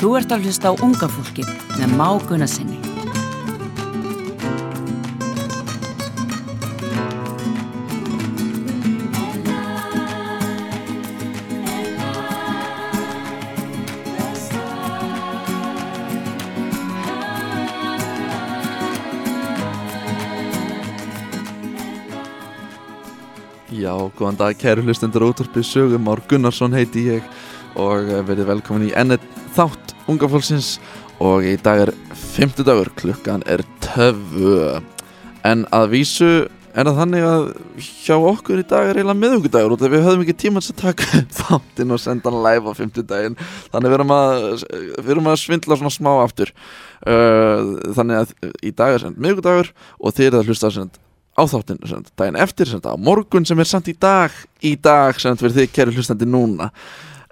Þú ert að hlusta á unga fólki með Má Gunnarsinni. Já, góðan dag, kæru hlustendur útvarpið sögum, Már Gunnarsson heiti ég og verið velkomin í ennett þátt unga fólksins. Og í dag er 50 dagur, klukkan er töfu en að vísu er það þannig að hjá okkur í dag er eiginlega miðugudagur út af við höfum ekki tíma að taka þáttinn og senda hann live á 50 daginn þannig við erum að, við erum að svindla svona smá aftur. Uh, þannig að í dag er send miðugudagur og þið eru að hlusta send á þáttinn sem daginn eftir sem sagt, á morgun sem er samt í dag í dag sem fyrir þið kæru hlustandi núna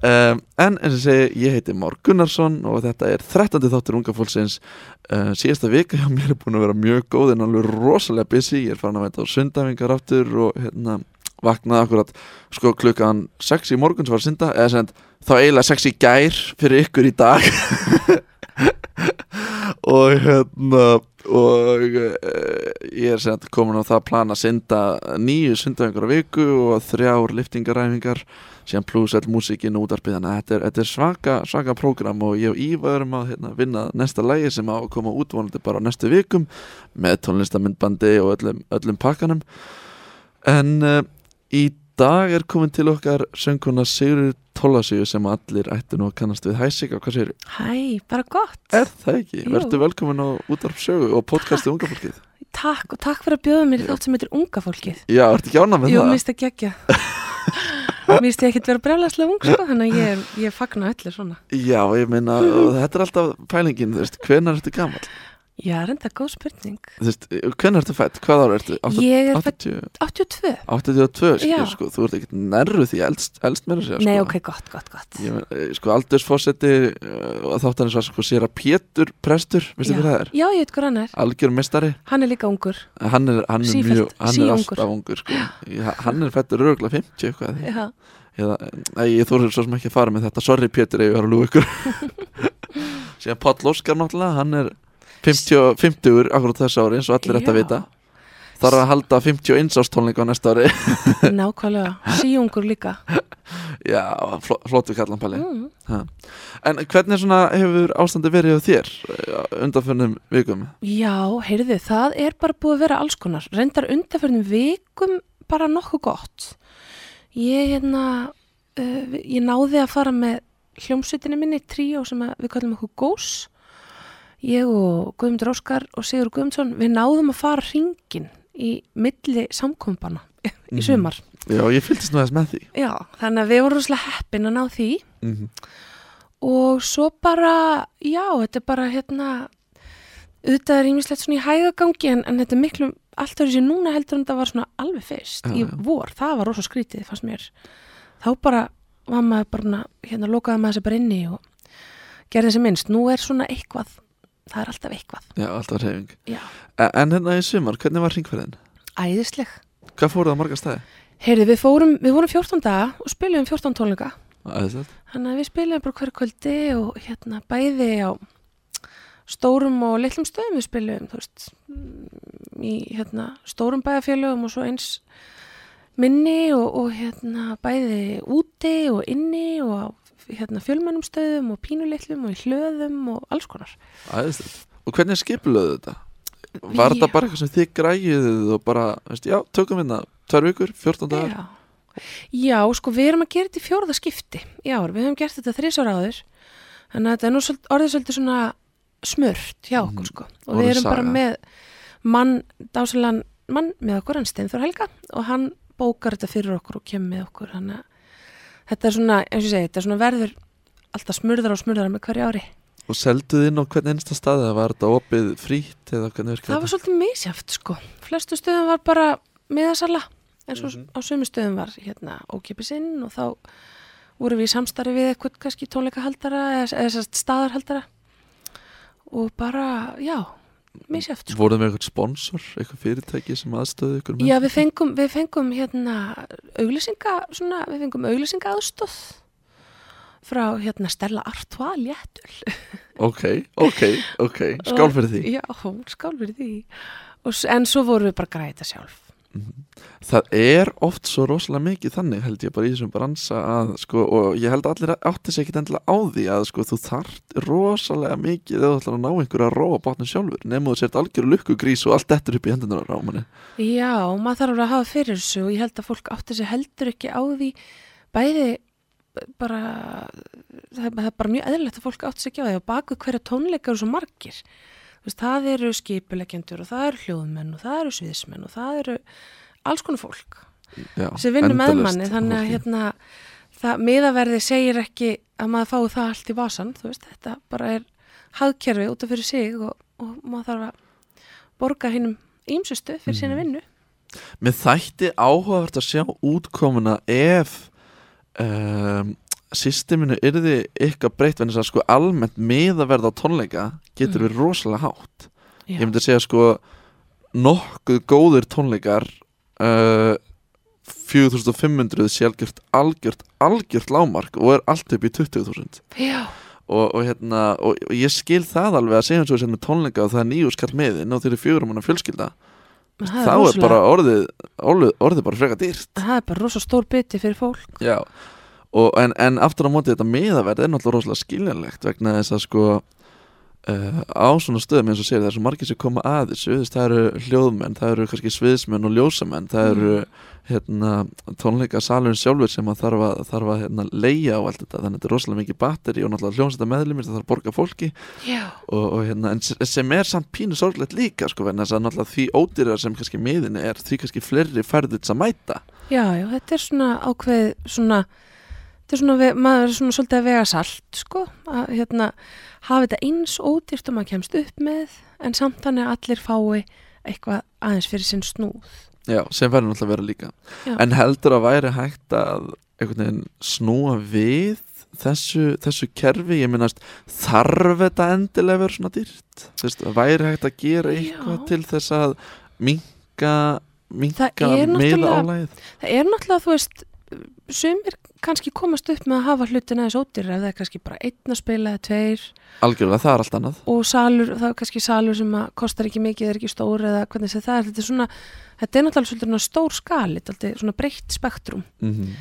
um, en eins og segi ég heiti Már Gunnarsson og þetta er 13. þáttur unga fólksins. Uh, síðasta vika hjá mér er búin að vera mjög góð en alveg rosalega busy. Ég er farin að veit á sundafingar aftur og hérna vaknaði akkurat sko klukkan 6 í morgun sem var synda eða sagt, þá eiginlega 6 í gær fyrir ykkur í dag. Og hérna og uh, ég er sagt komin á það plan að synda nýju syndafingar á viku og þrjár liftingaræfingar síðan pluss all músikinn og útarpið þannig að þetta er, þetta er svaka, svaka prógram og ég og Ívar erum að hérna, vinna næsta lægi sem á að koma útvonandi bara á næstu vikum með tónlistamindbandi og öllum, öllum pakkanum en uh, í dag er komin til okkar sönguna Sigurður Tólasíu sem allir ættu nú að kannast við Hæsik og hvað segir Hæ, bara gott. Er það ekki? Jú. Vertu velkomin á útarp sögu og podcasti Unga fólkið Takk og takk fyrir að bjóða mér í þátt sem heitir Unga fólkið. Já, ertu ekki ánað með Jú, það? mér finnst það geggja. Mér finnst ég ekkert vera brjálæslega ung, sko, þannig að ég, ég fagna öllu svona. Já, ég meina, þetta er alltaf pælingin, þú veist, hvenær ertu gammal? Já, reynda góð spurning. Þú veist, hvenær ertu fætt? Hvað ára ertu? Átta- Ég er fætt 80 82. 82, Já. skil, sko, þú ert ekkert nærru því elst, elst meira að segja, sko Nei, ok, gott, gott, gott. Ég eh, sko, aldursfósetti uh, þáttanins var sko sér að Pétur prestur, veistu hvað það er? Já, ég veit hvað hann er. Algjör mestari, Hann er líka ungur. hann er, hann er mjög, hann er alltaf ungur, sko Ég- Hann er fættur örgulega 50 eitthvað Já, ég þóður svo sem ekki að fara með þetta Sorry Pétur, ég var að lúa ykkur Síðan Páll Óskar náttúrulega Hann er 50, 50 akkurat þess ári eins og allir Já. vita Þarf að halda 51 ástónleika á næsta ári nákvæmlega. Síungur líka. Já, fló, flottu kallan Palli Mm. En hvernig hefur ástandi verið á þér eh, undanförnum vikum? Já, heyrðu, það er bara búið að vera alls konar. Reyndar undarförnum vikum bara nokkuð gott. Ég, hérna, uh, ég náði að fara með hljómsveitinni minni, tríó sem við kallum okkur Gós. Ég og Guðmundur Óskar og Sigur Guðmundsson, við náðum að fara hringin í milli samkompana í Mhm. sumar. Já, ég fylgist nú þess með því Já, þannig að við vorum rosalega heppin að ná því. mm -hmm. og svo bara, já, þetta er bara hérna, auðvitað er ímislegt svona í hægagangi en, en þetta er miklu allt öðru sér núna heldur en það var svona alveg fyrst Já, í vor, það var rosa skrítið fannst mér, þá bara var maður bara, hérna, lokaði maður sér bara inni og gerði þessi minnst nú er svona eitthvað, það er alltaf eitthvað. Já, alltaf reyfing já, En hérna í sumar, hvernig var hringferðin? æðisleg. Hvað fóruð á marga stæði? heyrði, við fórum, við vorum 14 daga og spilum 14 tónleika. Æðislegt. Þannig að við spilum bara hver kvöldi og hérna bæði á stórum og litlum stöðum. Við spilum, veist, mm, í hérna stórum bæðafélögum og svo eins minni og, og hérna bæði úti og inni og á hérna fjölmennum stöðum og pínulitlum og hlöðum og alls konar. Æðislegt Og hvernig skipulöðu þetta? Var þetta bara eitthvað sem þið græjuðuð og bara, veist, já, tökum það tvær vikur, 14 dagar Já. Já, sko við erum að gera þetta í fjórða skipti í ár, við höfum gert þetta þrísar áður þannig að þetta er nú orðið svolítið svona smurt hjá okkur Mhm. sko og Orðið við erum bara saga. með mann, dásalega mann með okkur, hann Steinþór Helga og hann bókar þetta fyrir okkur og kemur með okkur þannig að þetta er svona, eins og ég segi, þetta er svona verður alltaf smurðar og smurðar með hverju ári. Og selduð inn á hvern einsta stað eða var þetta opið frýtt eða hvernig virkaði það var svolítið misjáft sko. Flestu stöðum var bara miðasala en svo Mhm. á sömu stöðum var hérna ókipisinn og þá vorum við í samstarfi við eitthvað kannski tónleikahaldara eða, eða staðarhaldara. Og bara, já misjáft sko. Voruð með eitthvað sponsor, eitthvað fyrirtæki sem aðstöðu ykkur með? Já, við fengum, við fengum hérna auglýsinga, svona, við fengum auglýsinga aðstóð frá hérna Stella Artois léttul. Ok, ok, ok, skál fyrir því. Já, skál fyrir því. Og, En svo vorum við bara þetta sjálf Það er oft svo rosalega mikið þannig held ég bara í þessum bransa að sko og ég held að allir átti sig ekkit endilega á því að sko þú þarft rosalega mikið eða þú ætlar að ná einhverju að róa bátnum sjálfur nema þú sért algjöru lukkugrís og allt eftir upp í hendunar á rámanni Já, maður þarf að hafa fyrir þessu og ég held að fólk átti sig heldur ekki á því bæði bara það er, er bara mjög eðlilegt að fólk átti sig ekki á því og baku hverja tónleika eru svo margir veist, það eru skipuleggjendur og það eru hljóðmenn og það eru sviðismenn og það eru alls konar fólk Já, sem vinnur með manni. Þannig að hérna það miðaverði segir ekki að maður fái það allt í vasan veist, þetta bara er hagkerfi út af fyrir sig og, og maður þarf að borga hinnum ímsustu fyrir sína Mhm. vinnu. Mér þætti áhugavert að sjá útkomuna ef um, systeminu yrði eitthvað breytt en þess að sko almennt miðaverð á tónleika getur Mm. verið rosalega hátt. Já. ég myndi segja sko nokkuð góðir tónleikar uh, 4500 sé algjört algjört, lámark og er allt upp í 20.000 Já, og, og hérna og, og ég skil það alveg að segja eins og þessi tónleika og það er nýju skall meðin og þeir eru fjögur manna fjölskylda. Það þá er rosalega- bara orðið orðið, orðið bara freka dýrt. Það er bara rosa stór biti fyrir fólk. Já, en, en aftur á móti þetta miðaverð er náttúrulega rosalega skiljanlegt vegna þess að sko uh, á svona stöðum eins og segir það er svo margir sem koma að þessu. Þess, það eru hljóðmenn, það eru kannski sviðsmenn og ljósamenn, það eru hérna, tónleika salurinn sjálfur sem að þarf að, þarf að hérna, leia og allt þetta. Þannig að þetta er rosalega mikið batteri og náttúrulega hljónsetta meðlumir það þarf að borga fólki. Já, og, og hérna, en sem er samt pínu sorglegt líka sko, vegna þess að náttúrulega því ódýrar sem kannski miðin er, því kannski fleiri færður til að mæta. Já, já, þetta er svona ákveð svona er svona, maður er svona svolítið að vega salt sko, að hérna hafa þetta eins ódýrt og maður kemst upp með en samt þannig að allir fái eitthvað aðeins fyrir sinn snúð Já, sem verður náttúrulega að vera líka Já. En heldur að væri hægt að snúa við þessu, þessu kerfi ég minnast, þarf þetta endilega vera svona dýrt? Þú veist, væri hægt að gera eitthvað Já. til þess að er miða náttúrulega- álægið? Það er náttúrulega, þú veist, sumir kannski komast upp með að hafa hlutina þess ódýr ef það er kannski bara einn að spila eða tveir. Algjörlega, það er allt annað. Og salur, það er kannski salur sem að kostar ekki mikið, er ekki stór eða hvernig sem það er, þetta er svona, þetta er náttúrulega svona stór skali, þetta er svona breytt spektrum, mm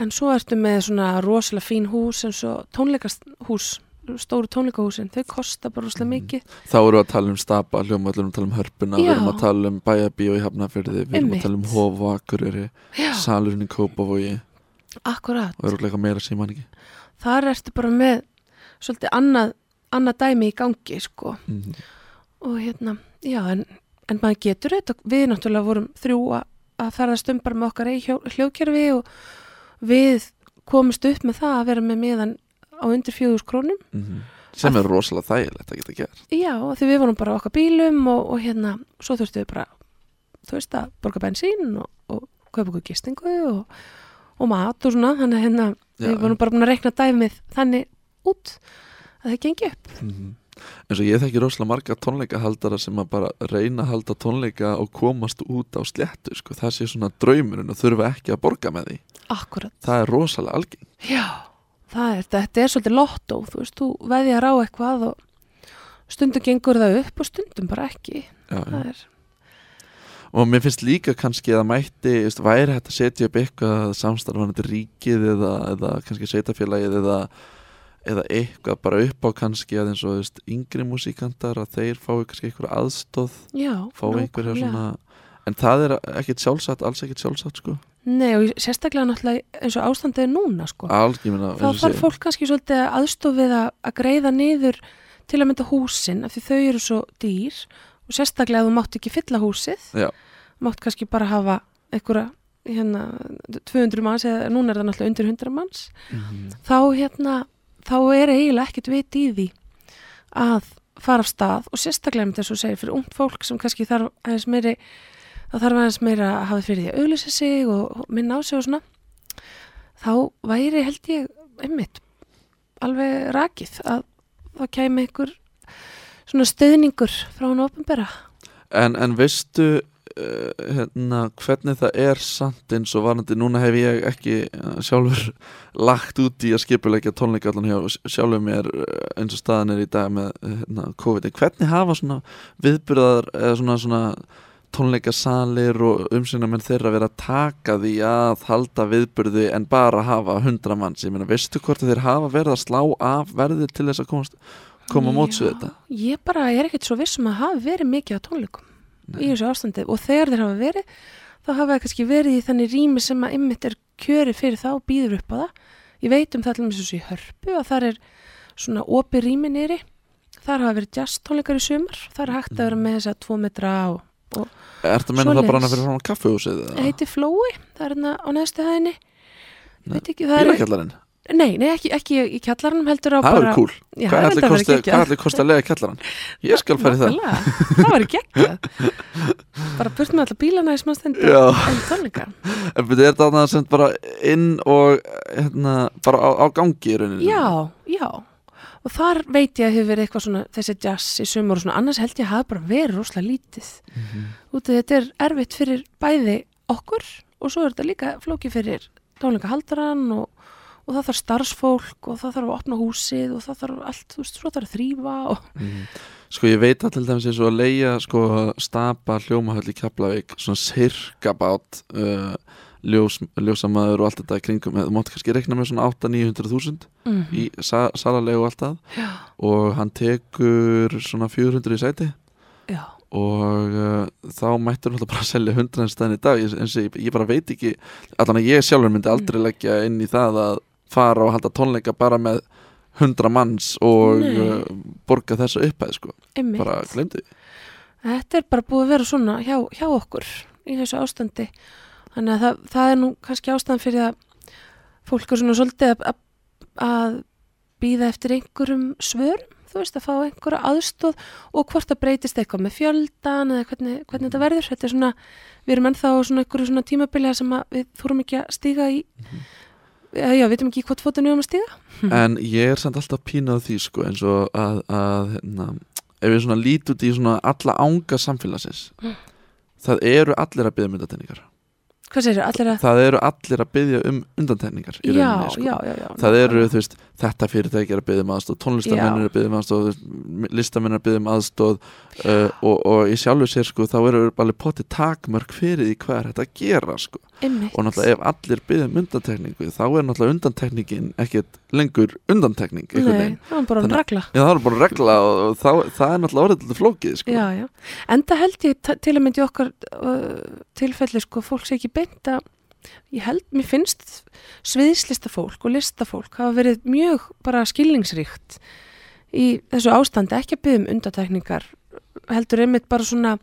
en svo ertu með svona rosalega fín hús eins og tónleikahús, stóru tónleikahúsin, þau kosta bara rosalega Mhm. mikið, Þá erum við að tala um stapa, hljóma, við erum að tala um hörpuna við Já. erum að tala um bæjabíó í Hafnafyrði við erum að tala um Einmitt. hof og akureyri salurinn í Kópavogi. Akkurat, og eru meira síman ekki. Þar ertu bara með svolítið annað, annað dæmi í gangi, sko, mm og hérna, já, en, en maður getur þetta, við náttúrulega vorum þrjú að, ferðast um bara með okkar eigi hljó, hljóðkerfi og við komumst upp með það að vera með miðan á undir fjögur krónum. -hmm. sem er rosalega þægilegt að geta gert. Já, því við vorum bara okkar bílum og, og hérna, svo þurftum við bara þú veist að borga bensín og, og kaupa okkur gistingu og, og mat og svona, þannig að hérna Já, við vorum bara búin að rekna dæmið þannig út að það gengi upp. Mm eins og ég þekki rosalega marga tónleikahaldara sem að bara reyna að halda tónleika og komast út á sléttu sko. það sé svona draumurinn og þurfa ekki að borga með því. Akkurat. Það er rosalega algeng Já, það er, þetta er svolítið lottó, þú veist, þú veðjar á eitthvað og stundum gengur það upp og stundum bara ekki. já, já. Og mér finnst líka kannski að mætti þú veist, væri hægt að setja upp eitthvað samstarfanandi ríkið eða, eða kannski sveitafélagið eða, eða eitthvað bara upp á kannski að eins og þú veist, yngri músíkantar að þeir fái kannski eitthvað aðstóð já, fá einhverja svona en það er ekkit sjálfsagt, alls ekkit sjálfsagt sko Nei, og sérstaklega náttúrulega eins og ástandið er núna, sko. meina, Þá þarf fólk kannski svolítið aðstofið að, greiða niður til að mynda húsin, af því þau eru svo dýr og sérstaklega þú mátt ekki fylla húsið, Já. mátt kannski bara hafa einhverja, hérna, 200 manns eða núna er það náttúrulega undir 100 manns, Mhm. þá hérna þá er eiginlega ekkert vit í því að fara af stað og sérstaklega með þess að segja fyrir ungt fólk sem kannski þarf aðeins meiri það þarf aðeins meira að hafa fyrir því að auglýsa sig og minna á sig og svona. Þá væri held ég einmitt alveg rakið að það kæmi einhver svona stöðningur frá hann ofinbera En, en veistu, uh, hérna, hvernig það er samt eins og varandi, núna hef ég ekki uh, sjálfur lagt út í að skipulegja tónleika allan hjá sjálfur mér uh, eins og staðan er í dag með hérna, COVID, hvernig hafa svona viðbyrðar eða svona, svona tónleikasalir og umsynamenn þeirra verið að taka því að halda viðbyrði en bara hafa hundra manns, ég meina, veistu hvort þeir hafa verið að slá af verðið til þess að komast, koma móts við þetta? Ég bara er ekkert svo vissum að hafa verið mikið á tónleikum Nei. í þessu ástandi. Og þegar þeir hafa verið þá hafa það kannski verið í þannig rými sem að ymmit er kjöri fyrir þá býður upp á það. Ég veit um það til og með þessu í hörpu og þar er svona opi rými nýri þar hafa verið jazz tónleikar í sumar. Þar hægt að vera með þess að tvo metra og, og Er þetta að menna það bara hana fyrir frá kaffehúsið? það heiti Flói, það er hérna á neðstu hæðinni ég veit ekki, það Í er kjallarinn? nei, nei, ekki, ekki í kjallarannum heldur á Það bara er cool Já, það kosti- geggjað. hvað ætli kosti að lega kjallarann? Ég skal í það það var geggjað bara burt með alla bílana í smá stund en tónleika En er þetta annað sem bara inn og hérna, bara á, á gangi í rauninu? já, já og þar veit ég að hefur verið eitthvað svona þessi jazz í sumur og svona annars held ég að hafa bara verið rosalega lítið Mhm. út af þetta er erfitt fyrir bæði okkur og svo er þetta líka flóki fyrir tónleika haldaran og, og það þarf starfsfólk og það þarf að opna húsið og það þarf allt, þú veist, svo þarf að þrýfa og Mhm. Sko ég veit að til dæmis eins og að leia sko stapa hljómahöll í Keflavík svona sirka bát uh, ljós, ljósamaður og allt þetta kringum. Þú mátti kannski rekna með svona 8-900 þúsund mm í sa salalegu og allt það. Og hann tekur svona 400 í sæti. Já, og uh, þá mættur náttúrulega bara að selja 100 en staðin í dag. Eins og ég, ég bara veit ekki allan að ég sjálfur myndi aldrei leggja inn í það að fara og halda tónleika bara með 100 manns og uh, borga þessu upphæð sko, einmitt. Bara glemdi Þetta er bara búið að vera svona hjá, hjá okkur í þessu ástandi. Þannig að það, það er nú kannski ástæðan fyrir að fólk er svona svolítið að, að, að býða eftir einhverjum svörum, þú veist, að fá einhverja aðstóð og hvort það breytist eitthvað með fjöldan eða hvernig, hvernig þetta verður. Þetta er svona, við erum ennþá svona einhverju svona tímabiliða sem við þurfum ekki að stíga í, já, já, við veitum ekki hvort fótun við erum að stíga. en ég er samt alltaf pínað því sko eins og að, að hérna, ef við svona lít út í svona alla ánga samfélagsins Mm. það eru allir að byggja myndatenningar Hvað segir allir að, það eru allir að byggja um undantekningar já, rauninni sko. já, já, já. það eru, þú veist, þetta fyrirtæki er að byggja um aðstóð, tónlistamenn er að byggja um aðstóð listamenn er að byggja um aðstóð uh, og, og í sjálfu sér sko þá eru alveg potið takmörk fyrir því hvað er þetta að gera sko einmitt. og náttúrulega ef allir byggja um undantekningu þá er náttúrulega undantekningin ekkert lengur undantekning Nei, það var bara að regla. Já, það er bara regla og, og þá, það er náttúrulega orðið flókið sko. Já. Enda held ég til að myndi okkar uh, tilfelli sko, fólk sé ekki beint að ég held, mér finnst sviðslistafólk og listafólk hafa verið mjög bara skilningsríkt í þessu ástandi, ekki að byggja um undatekningar, heldur einmitt bara svona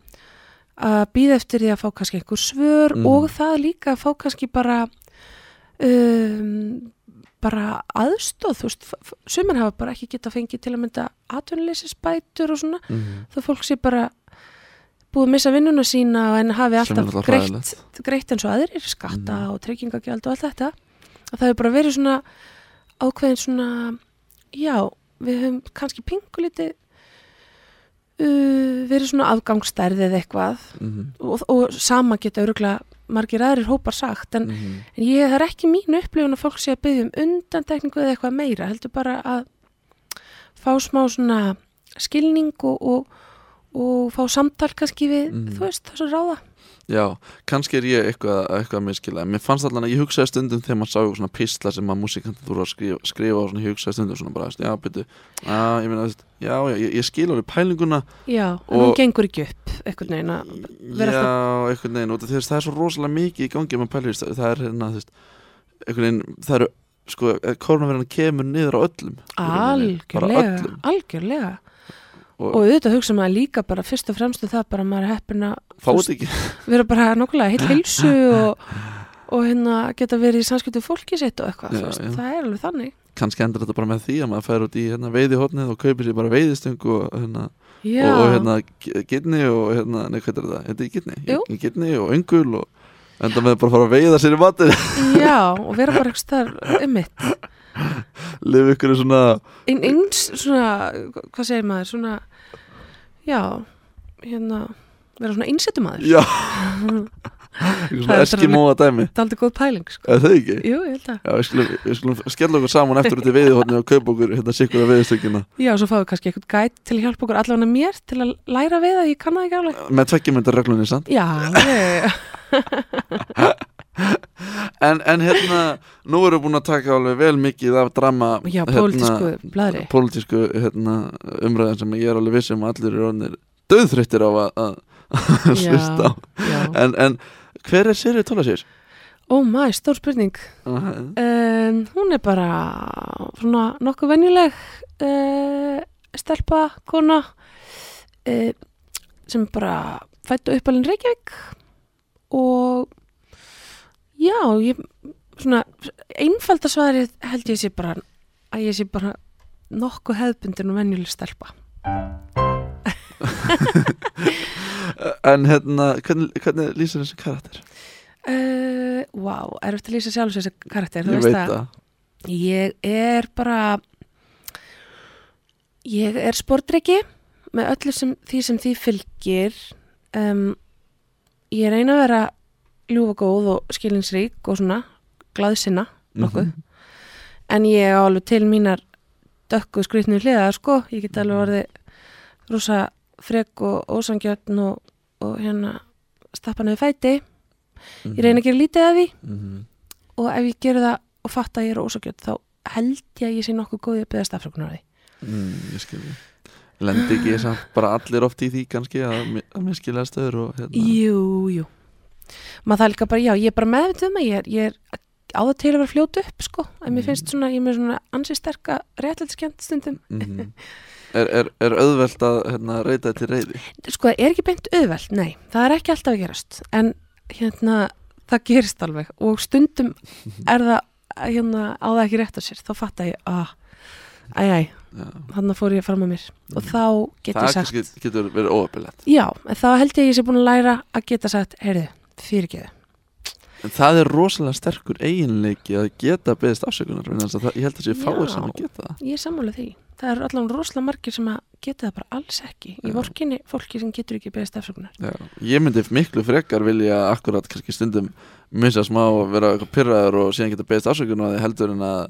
að býða eftir því að fá kannski einhver svör Mhm. og það líka að fá kannski bara um, bara aðstóð, þú veist, sumir hafa bara ekki geta fengið til að mynda atvinnuleysisbætur og svona mm þá fólk sé bara búið að missa vinnuna sína en hafi alltaf greitt, greitt eins og aðrir skatta Mhm. og tryggingagjald og allt þetta að það hefur bara verið svona ákveðin svona já, við höfum kannski pingu liti uh, verið svona afgangsstærð eða eitthvað -hmm. og, og sama geta öruglega margir aðrir hópar sagt en, Mhm. en ég er ekki mín upplifun að fólk sé að byggja um undantekningu eða eitthvað meira heldur bara að fá smá svona skilning og, og, og fá samtal kannski við, Mhm. þú veist, þessu ráða. Já, kannski er ég eitthvað, eitthvað að miskila mér fannst allan að ég hugsaði stundum þegar maður sá svona písla sem að músikantar þú að skrifa, skrifa og svona, ég hugsaði stundum svona bara, já, byrju, já, ég veist, já, ég, ég skil alveg pælinguna Já, en hún gengur ekki upp einhvern veginn að vera Já, einhvern veginn, út af því að það er svo rosalega mikið í gangi með pælir, það, er hérna, einhvern veginn, það eru, sko, koronavirðan kemur niður á öllum algjörlega, algjörlega og, og auðvitað hugsa maður líka bara fyrst og fremst um það bara að maður er heppin að vera bara nokkulega heill heilsu og, og hérna geta verið í samskiptu fólki sitt og eitthvað, Já, já. það er alveg þannig. Kannski endur þetta bara með því að maður fær út í hérna, veiðihotnið og kaupir sér bara veiðistöng og hérna og, og hérna gi- gitni og hérna, nei hvað er það, þetta er gitni og öngul og enda með bara að fara að veiða sér í matin já, og vera bara eitthvað um mitt lifa ykkur svona Ein, eins svona, hvað segir maður, svona já, hérna vera svona innsettumadur Já. Eitthvað er eskimóa dæmi. Það er aldrei góð pæling sko. Er það ekki? Jú, ég held að við skulum, skella okkur saman eftir í veiðihotni og kaupa okkur hérna sikkur að veiðstökina Já, svo fáum við kannski eitthvað gæt til að hjálpa okkur allavega mér til að læra við það, ég kann það ekki alveg með tveggjumyndar reglunni, sant? Já, ég, En, en hérna, nú erum við búin að taka alveg vel mikið af drama já, pólitísku blæðri pólitísku hérna, umræðin sem ég er alveg vissum að allir eru orðnir döðþreyttir á að, hlusta á. en, en hver er Siri Tólasýr? Ó mæ, stór spurning. Um, Hún er bara svona nokkuð venjuleg uh, stelpa, kona uh, sem bara fættu uppalinn Reykjavík og já, ég svona einfaldasvarið held ég sé bara að ég sé bara nokkuð hefðbundin og venjuleg stelpa. En hérna, hvernig, hvernig lýsir þessi karakter? uh, Vá, er eftir að lýsa sjálf þessi karakter, ég veit það. Ég er bara ég er sportryggi með öllu sem, því sem því fylgir. Um, ég reyna að vera ljúfa góð og skilinsrík og svona glaðsina nokkuð. Mhm. en ég á alveg til mínar dökku skrýtnu hliða sko, ég get alveg orðið rosa frek og ósangjötn og, og hérna stappa neðu fæti. Ég reyna að gera lítið af því. Mhm. og ef ég gerir það og fatt að ég er ósakjöld þá held ég að ég sé nokkuð góðið að byggast afsökunar á því. Mm, ég skilji lendi ekki samt bara allir oft í því kannski að, að miskilja stöður og hérna? Jú, jú maður það er líka bara, já, ég er bara meðvitið um að ég er, ég er á það til að vera fljótu upp sko, en mér Mhm. finnst svona, ég er með svona ansi sterka réttlætskjönd stundum. Mhm. er, er, er auðvelt að hérna, reyta til reyði sko, það er ekki beint auðvelt, nei það er ekki alltaf að gerast, en hérna, það gerist alveg. Og stundum er það hérna, á það ekki rétt á sér, þá fatta ég að, æj, æj, þannig fór ég fram að mér. Og þá get það ég sagt kannski getur verið óöpilegt Já, en þá held ég að ég sé búin að læra að geta sagt, heyrðu, fyrirgeðu. en það er rosalega sterkur eiginleiki að geta beðist afsökunar það, ég held að sé fáir sem að geta það Ég er sammála því. Það eru allan rosalega margir sem að geta það bara alls ekki. Í vorkinni fólki sem getur ekki beðist afsökunar. Já, ég myndi miklu frekar vilja akkurat kannski stundum missa smá og vera pyrraður og síðan geta beðist afsökunar því heldur en að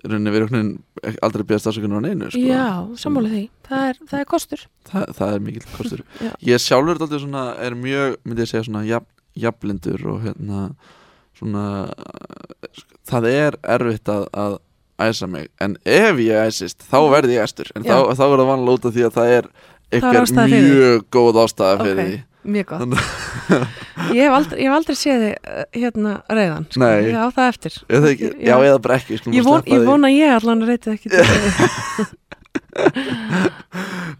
rauninni verið okkur aldrei beðist afsökunar á neinu sko. Já, sammála því. Það er, það er kostur. Þa, það er mikill kostur ég sjálfur þetta er mjög myndi ég segja svona jafn, jafnlindur og hérna svona það er erfitt að, að æsa mig en ef ég æsist þá verði ég æstur en þá, þá er það vanlega út af því að það er því. mjög góð ástæða fyrir Ok. því Mjög gott. Ég hef aldrei, ég hef aldrei séð þið uh, hérna reyðan. Sko. Ég á það eftir. Ekki? Já, eða bara ekki skulum Ég, von, ég vona ég allan reytið ekki.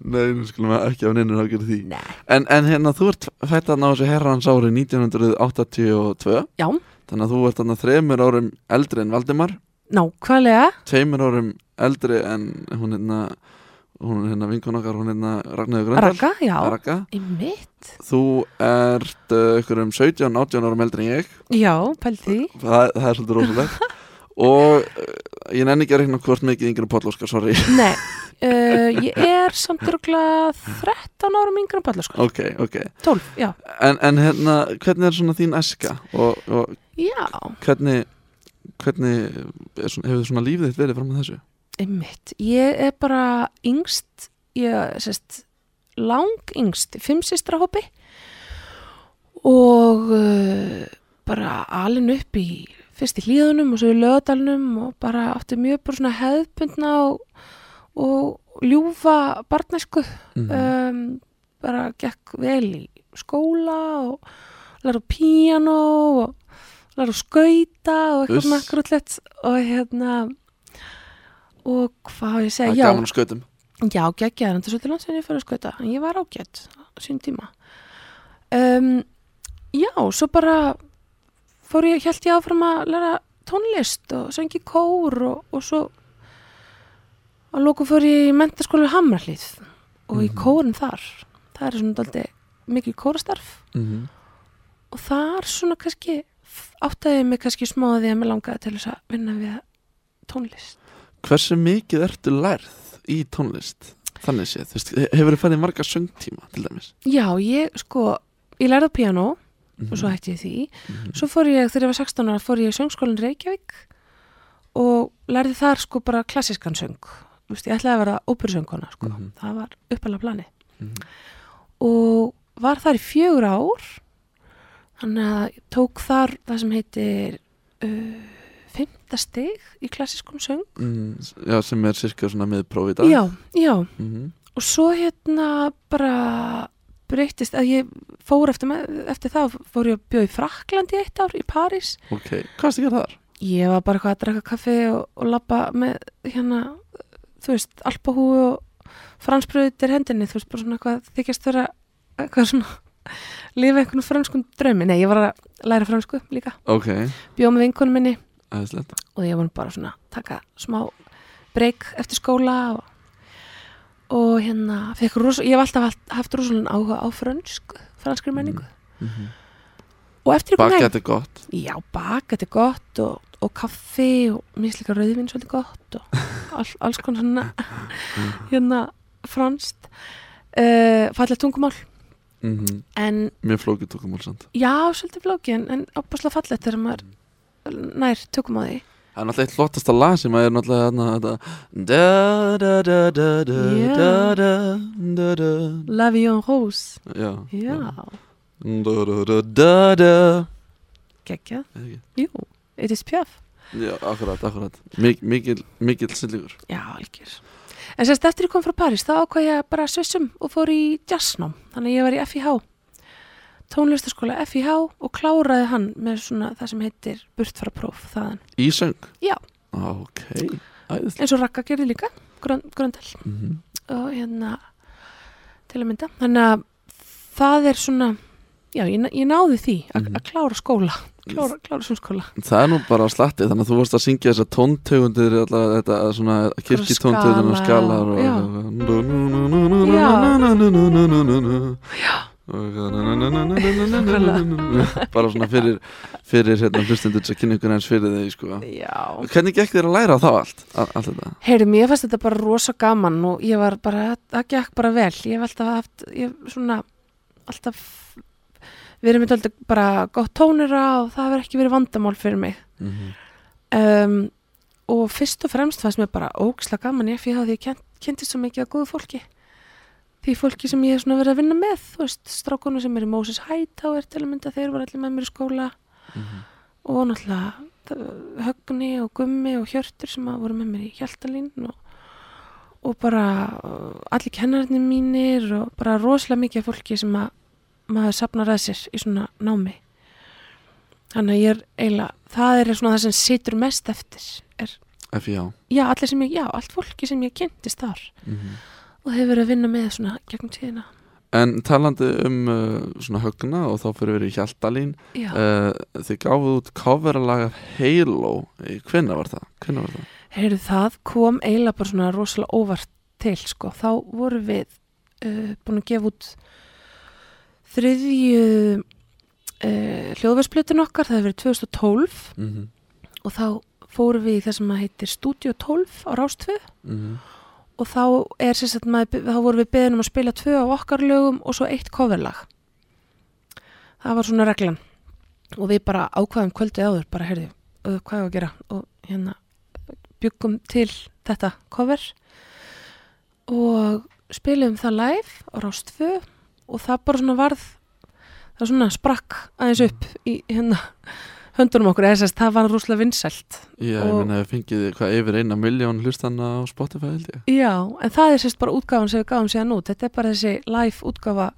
Nei, nú skulum við ekki á neinu ágjörðu því Nei. en, en hérna, þú ert fætt að ná þessu herrans ári 1982 Já, Þannig að þú ert þarna þremur árum eldri en Valdimar nákvæmlega. Tveimur árum eldri en hún hérna Hún er hérna vinkun okkar, hún er hérna Ragnarður Gröndal Raka, já. Raka. Í mitt. Þú ert uh, ykkur um 17, 18 árum eldri en ég Já, pæl því. Það, það er svolítið rosalegt Og uh, ég nenni ekki að reikna hvort mikið yngri Póllóskar, sorry Nei, uh, ég er samt örgulega 13 árum yngra en Palla sko. Ok, ok 12, já. En, en hérna, hvernig er svona þín æska og, og Já, hvernig, hvernig er svona, hefur svona lífið þitt verið fram að þessu? einmitt. Ég er bara yngst, ég sérst lang yngst, fimm sýstra hópi og uh, bara alin upp í fyrst í hlíðunum og svo í lögadalunum og bara átti mjög bara svona hefðbundna og, og ljúfa barnæsku. Mm. um, bara gekk vel í skóla og læra á píano og læra skauta og eitthvað grútlegt og hérna og hvað á ég að Það segja er já, gaman að skautum. Já geggjaður. En það er svolítið langt sem ég fyrir að skauta. En ég var ágætt sín tíma. Um, já, svo bara fór ég, held ég áfram að læra tónlist og söngi kór og, og svo að lóku ég í mentaskóla við Hamrallíð og í Mhm. kórin þar það er svona daldi mikið kórastarf mm -hmm. og þar svona kannski áttaði mig kannski smá að mér langaði til þess að vinna við tónlist Hversu mikið ertu lærð í tónlist? þannig séð, hefur þið farið í marga söngtíma til dæmis Já, ég sko, ég lærði piano Mhm. og svo hætti ég því. Mhm. Svo fór ég, þegar ég var 16 ára, fór ég í söngskólinn Reykjavík og lærði þar sko bara klassískan söng. Veist, ég ætlaði að vera óperusöngkona, sko. Mhm. Það var uppalega plani. Mhm. Og var þar í fjögur ár, þannig að tók þar það sem heitir uh, fymta stig í klassískum söng. Mm, já, sem er cirka svona miðpróf í dag Já, já. Mhm. Og svo hérna bara breytist að ég fór eftir, eftir það, fór ég að bjóða í Fraklandi eitt ár, í París. ok, hvað gera þar? Ég var bara eitthvað að drekka kaffi og, og labba með hérna, þú veist, alpahúi og fransbröðið til hendinni, þú veist, bara svona eitthvað þykjast vera eitthvað svona lifa einhvern franskum draumi. Nei, ég var að læra fransku líka, ok, bjóða með vinkunum minni. Aðeinslegt og ég var bara svona taka smá breyk eftir skóla og, og hérna, rosa, ég hef alltaf haft, rosalega áhuga á fransku, franskri menningu. mm Og eftir ég kom heim, bakett er gott. Já, bak, þetta er gott og, og kaffi og mér finnst líka rauðvinn svolítið gott og all, alls konar svona hérna franskt. Uh, fallegt tungumál. Mm en mjög flókið tókumál samt. Já, svolítið flóki en, en opaslega fallegt þegar maður nær því. Það er náttúrulega eitt flottasta lag sem er náttúrulega þarna þetta da da da da da Já. da da da da. La Vie en Rose. Já Já, Da da da da. Da geggja? Jú, Edith Piaf Já, akkurat, akkurat. Mik Mikil, mikil sillíkur Já, algjör. En sérst eftir ég kom frá París þá ákvað ég bara svissum og fór í jazznám. Þannig að ég var í FIH tónlistaskóla FIH og kláraði hann með svona það sem heitir burtfarapróf þaðan. Í söng Já. Ok, æðislega eins og Raka gerði líka grön, Gröndal. Mm -hmm. og hérna til að mynda. Þannig að það er svona já, ég, ég náði því að Mhm. að klára skóla klára, klára sem skóla Það er nú bara slatti þannig að þú varst að syngja þessar tóntegundir allar þetta svona kirkitóntegundir og skalar og bara svona fyrir fyrir hérna hlustendur sem kynna ykkur eins fyrir þig sko. Hvernig gekk þér að læra þá allt, allt? Heyri, mér fannst þetta bara rosa gaman og ég var bara, það gekk bara vel. Ég hef alltaf haft, ég hef svona alltaf verið með alltaf bara gott tónira og það hefur ekki verið vandamál fyrir mig. Mm -hmm. um, og fyrst og fremst fannst mér bara ógislega gaman ég fyrir því ég kent, kynntist svo mikið af góðu fólki. Því fólki sem ég hef svona verið að vinna með þú veist, strákonu sem er í Moses Hightower til að mynda, þeir voru allir með mér í skóla. Og náttúrulega Högni og Gummi og Hjörtur sem að voru með mér í Hjaltalín og, og bara uh, allir kennararnir mínir og bara rosalega mikið fólki sem að maður sapnar að sér í svona námi. Þannig að ég er eiginlega það er svona það sem situr mest eftir er, já, sem ég, já, allt fólki sem ég kynntist þar. Mm og hefur verið að vinna með svona gegnum tíðina. En talandi um uh, svona högna og þá fyrir við í Hjaltalín já, uh, þið gáfuð út coverlag af Halo. Hvenna var það? Hvenna var það? heyrðu það kom eiginlega bara svona rosalega óvart til sko, þá vorum við uh, búin að gefa út þriðju uh, hljóðversplutun okkar, það hefur verið 2012 Mm -hmm. og þá fórum við í það sem heitir Studio 12 á Rástvö og þá er sér að maður, þá vorum við beðin um að spila tvö á okkar lögum og svo eitt coverlag. Það var svona reglan. Og við bara ákvaðum kvöldið áður bara heyrði, uh, hvað er að gera? Og hérna byggum til þetta cover. Og spilum það live á Rást 2 og það bara svona varð það svona sprakk aðeins upp í hérna höndunum okkur þess að það var rúslega vinsælt Já, ég Og- meina, við fengið hvað yfir eina miljón hlustanna á Spotify held ég Já, en það er sérst bara útgáfan sem við gáum síðan út. Þetta er bara þessi live útgáfa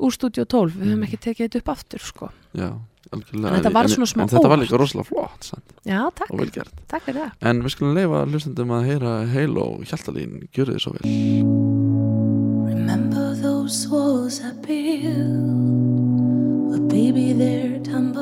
úr Studio 12. Við höfum Mm. ekki tekið þetta upp aftur, sko. Já, algjörlega En þetta var svona smá En þetta var óvart. líka rosalega flott sant? Já, takk. Takk fyrir það. En við skulum leifa hlustendum að heyra Halo Hjaltalín, gjörðu þið svo vel those walls I built? Well, baby, they're tumbling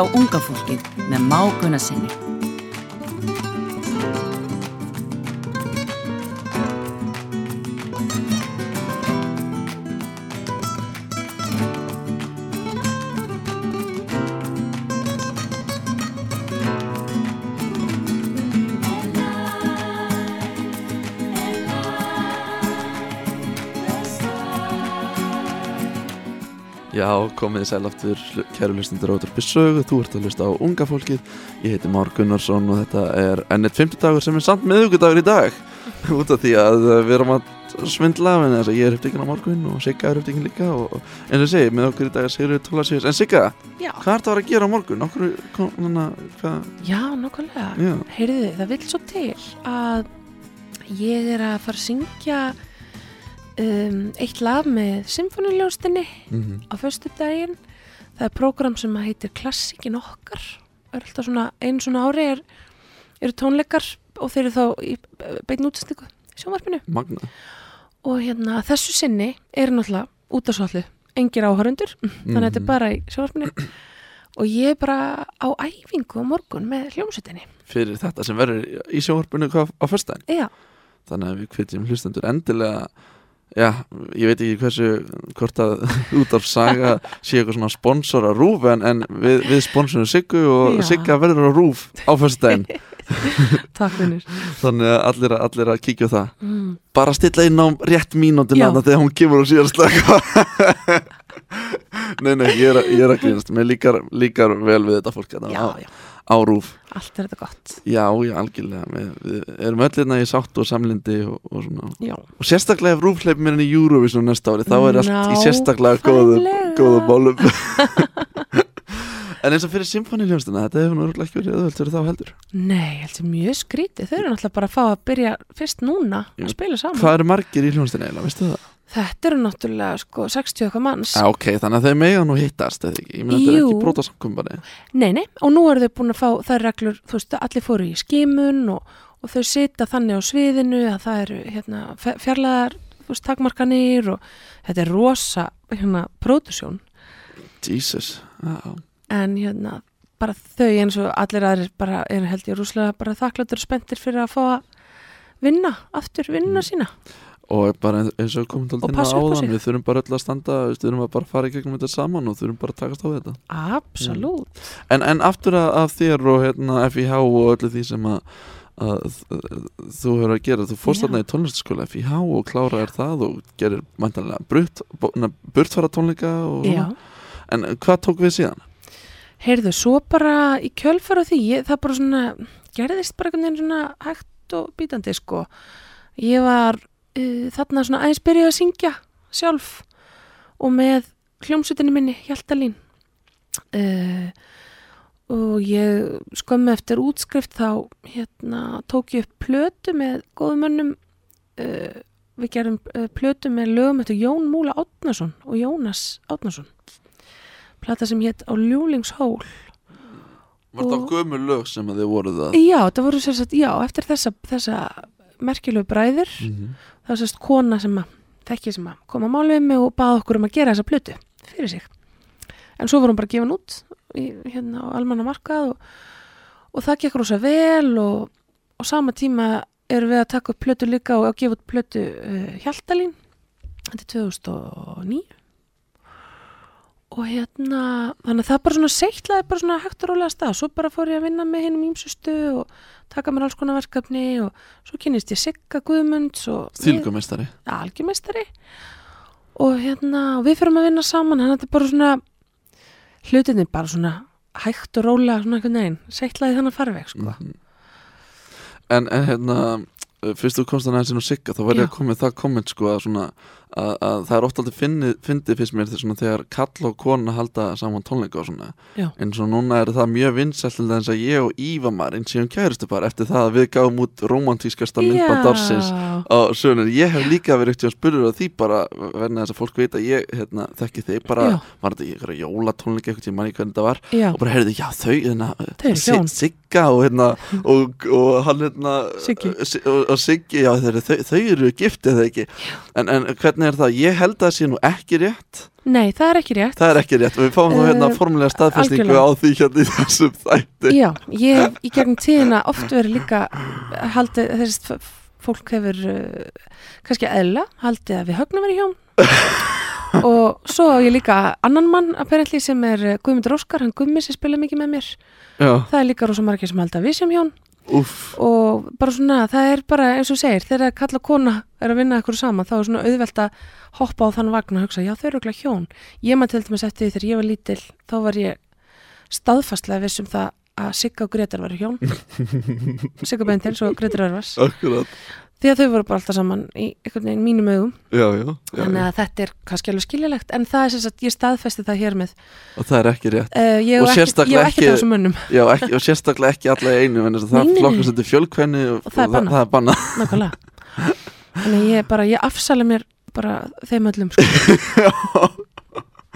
á unga fólkið með Má Gunnar sinni. Já, komið þið sæl aftur, kæru hlustundur Útvarpi sögu, þú ert að hlusta á unga fólkið, ég heiti Már Gunnarsson og þetta er ennett 50 dagur sem er samt meðugudagur í dag, út af því að við erum að svindla, en þess að ég er upptekinn á morgun og Sigga er upptekinn líka og eins og segi, með okkur í dag er Sigurður Tólasíus, en Sigga, Já, hvað ert að vera að gera á morgun? Okkur, hana, hvað, já, nokkulega. Heyrðu, það vil svo til að ég er að fara að syngja um, eitt lag með symfóniljóstinni mm á föstu daginn. Það er prógram sem heitir Klassikin okkar. Svona, einu svona ári er, eru tónleikar og þeir eru þá í útsendingu í sjónvarpinu. magna, Og hérna þessu sinni er náttúrulega út af svollu, engir áhörundur, þannig að þetta er bara í sjónvarpinu. Og ég er bara á æfingu á morgun með hljómsveitinni. fyrir þetta sem verður í sjónvarpinu á föstudaginn. Já, þannig að við hvetjum hlustendur endilega já, ég veit ekki hversu hvort að af saga sé eitthvað svona sponsor að rúf en, en við, við sponsorum Siggu og Já. Sigga verður á rúf á fyrstæðin takk finnir. þannig að allir, allir að kíkja það Mm. bara stilla inn á rétt þarna þegar hún kemur og síðan slaka nei, nei, ég er, ég er að grínast. Mér líkar, líkar vel við þetta fólk hérna. Já, á, já, á rúf. Allt er þetta gott. já, já, algjörlega. Við, við erum öll hérna í sátt og samlindi og, og svona. Já, og sérstaklega ef Rúf hleypir mér inn í Eurovision næsta ári þá er allt í sérstaklega góðum, góðum málum en eins og fyrir symfóniljónstina þetta hefur örugglega ekki verið öðvöld fyrir þá heldur. Nei, heldur mjög skrítið. Þau eru náttúrulega bara að fá að byrja fyrst núna að spila saman. hvað eru margir í hljónstina eiginlega, veistu það? Þetta eru náttúrulega sko 60 okkar manns. Já, ok, þannig að þeir mega nú hittast eða ekki, ég meina þetta er ekki bróta samkumbari Nei, nei, og nú eru þau búin að fá þær reglur, þú veist, allir fóru í skimun og, og þau sita þannig á sviðinu að það eru hérna, fjarlæðar, þú veist, takmarkanir og þetta er rosa, hérna, pródusjón. Jesus, já, En hérna, bara þau eins og allir aðrir bara eru held ég rúslega bara þakkláttur og spenntir fyrir að fá að vinna, aftur vinna Mm. sína. Og bara eins og komum til að áðan við þurfum bara öll að standa, við þurfum að bara fara í gegnum þetta saman og þurfum bara að takast á þetta Absolutt. En, en aftur að, að þér og hérna, FIH og öllu því sem að, að, þú hefur að gera þú fórst þarna í tónlistaskóla FIH og kláraðir það og gerir mæntanlega burtfara tónleika en hvað tók við síðan? Heyrðu, svo bara í kjölfara því, ég, það bara svona, gerðist bara einhvern veginn svona hægt og bítandi, sko. Ég var uh, þarna svona aðeins byrjuð að syngja sjálf og með hljómsutinni minni, Hjaltalín. Uh, og ég skömmu eftir útskrift þá hérna tók ég upp plötu með góðum mönnum uh, við gerum uh, plötu með lögum eftir Jón Múla Átnason og Jónas Átnason plata sem hétt á Ljúlingshól Var þetta gömur lög sem að þið voruð að já, það voru sér sagt, já, eftir þessa, þessa merkilegu bræður Mhm. Það var sérst kona sem að þekki sem að koma að málu við mig og bað okkur um að gera þessa plötu fyrir sig. En svo voru hún bara gefin út í, hérna á almanna markað og, og það gekk rosa vel og á sama tíma erum við að taka upp plötu líka og að gefa út plötu uh, Hjaltalín. Þetta er 2009 og hérna þannig að það bara svona seittlaði bara svona hægt og rólega stað. Svo bara fór ég að vinna með hennum ímsustu og taka mér alls konar verkefni og svo kynist ég Sigga Guðmunds og Þýlgumestari algjörmeistari. Og hérna, og við fyrir að vinna saman. Þannig að þetta er bara svona hlutinni bara svona hægt og rólega svona einhvern veginn, seittlaði þannig farveg sko. Mhm. En, en hérna fyrst þú komst að næðin og sigga þá var ég að koma með það komment sko að svona að, að það er oft aldrei fyndið fyndi fyrst mér svona, þegar kall og kona halda saman tónleika og svona Já. en svo núna er það mjög vinsælt til þess að ég og Ívar eins og kæristu bara eftir það að við gáum út romantískasta myndband ársins á sögurnir, ég hef líka verið eftir að á því bara verðin þess að fólk veit að ég hérna, þekki þig bara, Já. var þetta einhverja jólatónleika eitthvað ég manni hvernig þetta var já, og bara heyrðu, þau hérna. Sigga og hérna og, og hann hérna Siggi. Si- og, og Siggi, þau, þau, þau eru giftið en, en hvernig hvernig er það? Ég held að það sé nú ekki rétt. Nei, það er ekki rétt. Það er ekki rétt. Og við fáum nú hérna Eh, formulega staðfestingu algjörlega. á því hérna í þessum þætti. Já, ég hef í gegnum tíðina oft verið líka haldið, þess að fólk hefur uh, kannski eðla, haldið að við högnum verið hjón. Og svo á ég líka annan mann apparently sem er uh, Guðmundur Óskar, hann Gummi sem spila mikið með mér. Já, það er líka rosa margir sem halda að við sem hjón úff. Og bara svona, það er bara eins og segir, þegar kalla kona er að vinna eitthvað saman, þá er svona auðvelt að hoppa á þann vagn og hugsa, já þau eru ekki hjón. Ég maður til dæmis eftir því þegar ég var lítil þá var ég staðfastlega viss um það að Sigga og Gretar var hjón. Sigga Bendils og Gretar Örvars því að þau voru bara alltaf saman í einhvern veginn mínum augum. Þannig að þetta er kannski alveg skiljulegt en það er sem sagt, ég staðfesti það hér með. Og það er ekki rétt. Uh, ég Og sérstaklega ég ekki- af þessum ekki, og sérstaklega ekki alla í einu það Nei, nei. flokkast þetta fjölkvenni og, Og það er það nákvæmlega. Þannig að ég bara, ég afsala mér bara þeim öllum sko.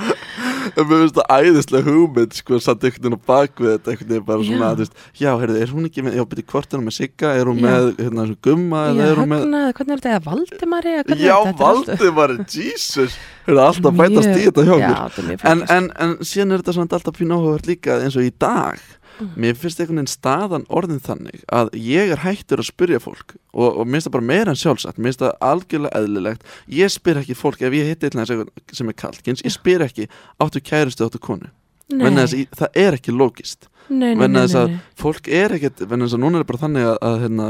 En mér finnst það æðislega hugmynd sko, satt einhvern veginn á bak við þetta einhvern veginn bara svona, þú veist, já, heyrðu, er hún ekki með, já, byrja hvort er hún með Sigga, er hún með, hérna, svona gumma, Já, er hún með Högna, hvernig er þetta, eða Valdimari Já, er þetta, Þetta er allt- Valdimar, Jesus. Heyrðu, alltaf bætast í þetta hjá Já, mér. en, en, en síðan er þetta svona alltaf pínu áhugavert líka eins og í dag Mm. Mér finnst einhvern veginn staðan orðin þannig að ég er hættur að spyrja fólk og, og mér finnst það bara meira en sjálfsagt. Mér finnst það algjörlega eðlilegt. Ég spyr ekki fólk ef ég hitti eitthvað sem er kallkins ég spyr ekki áttu kærustu áttu konu? Þess það er ekki nei, venna þess að fólk er ekkert venna þess að núna er bara þannig að, að hérna,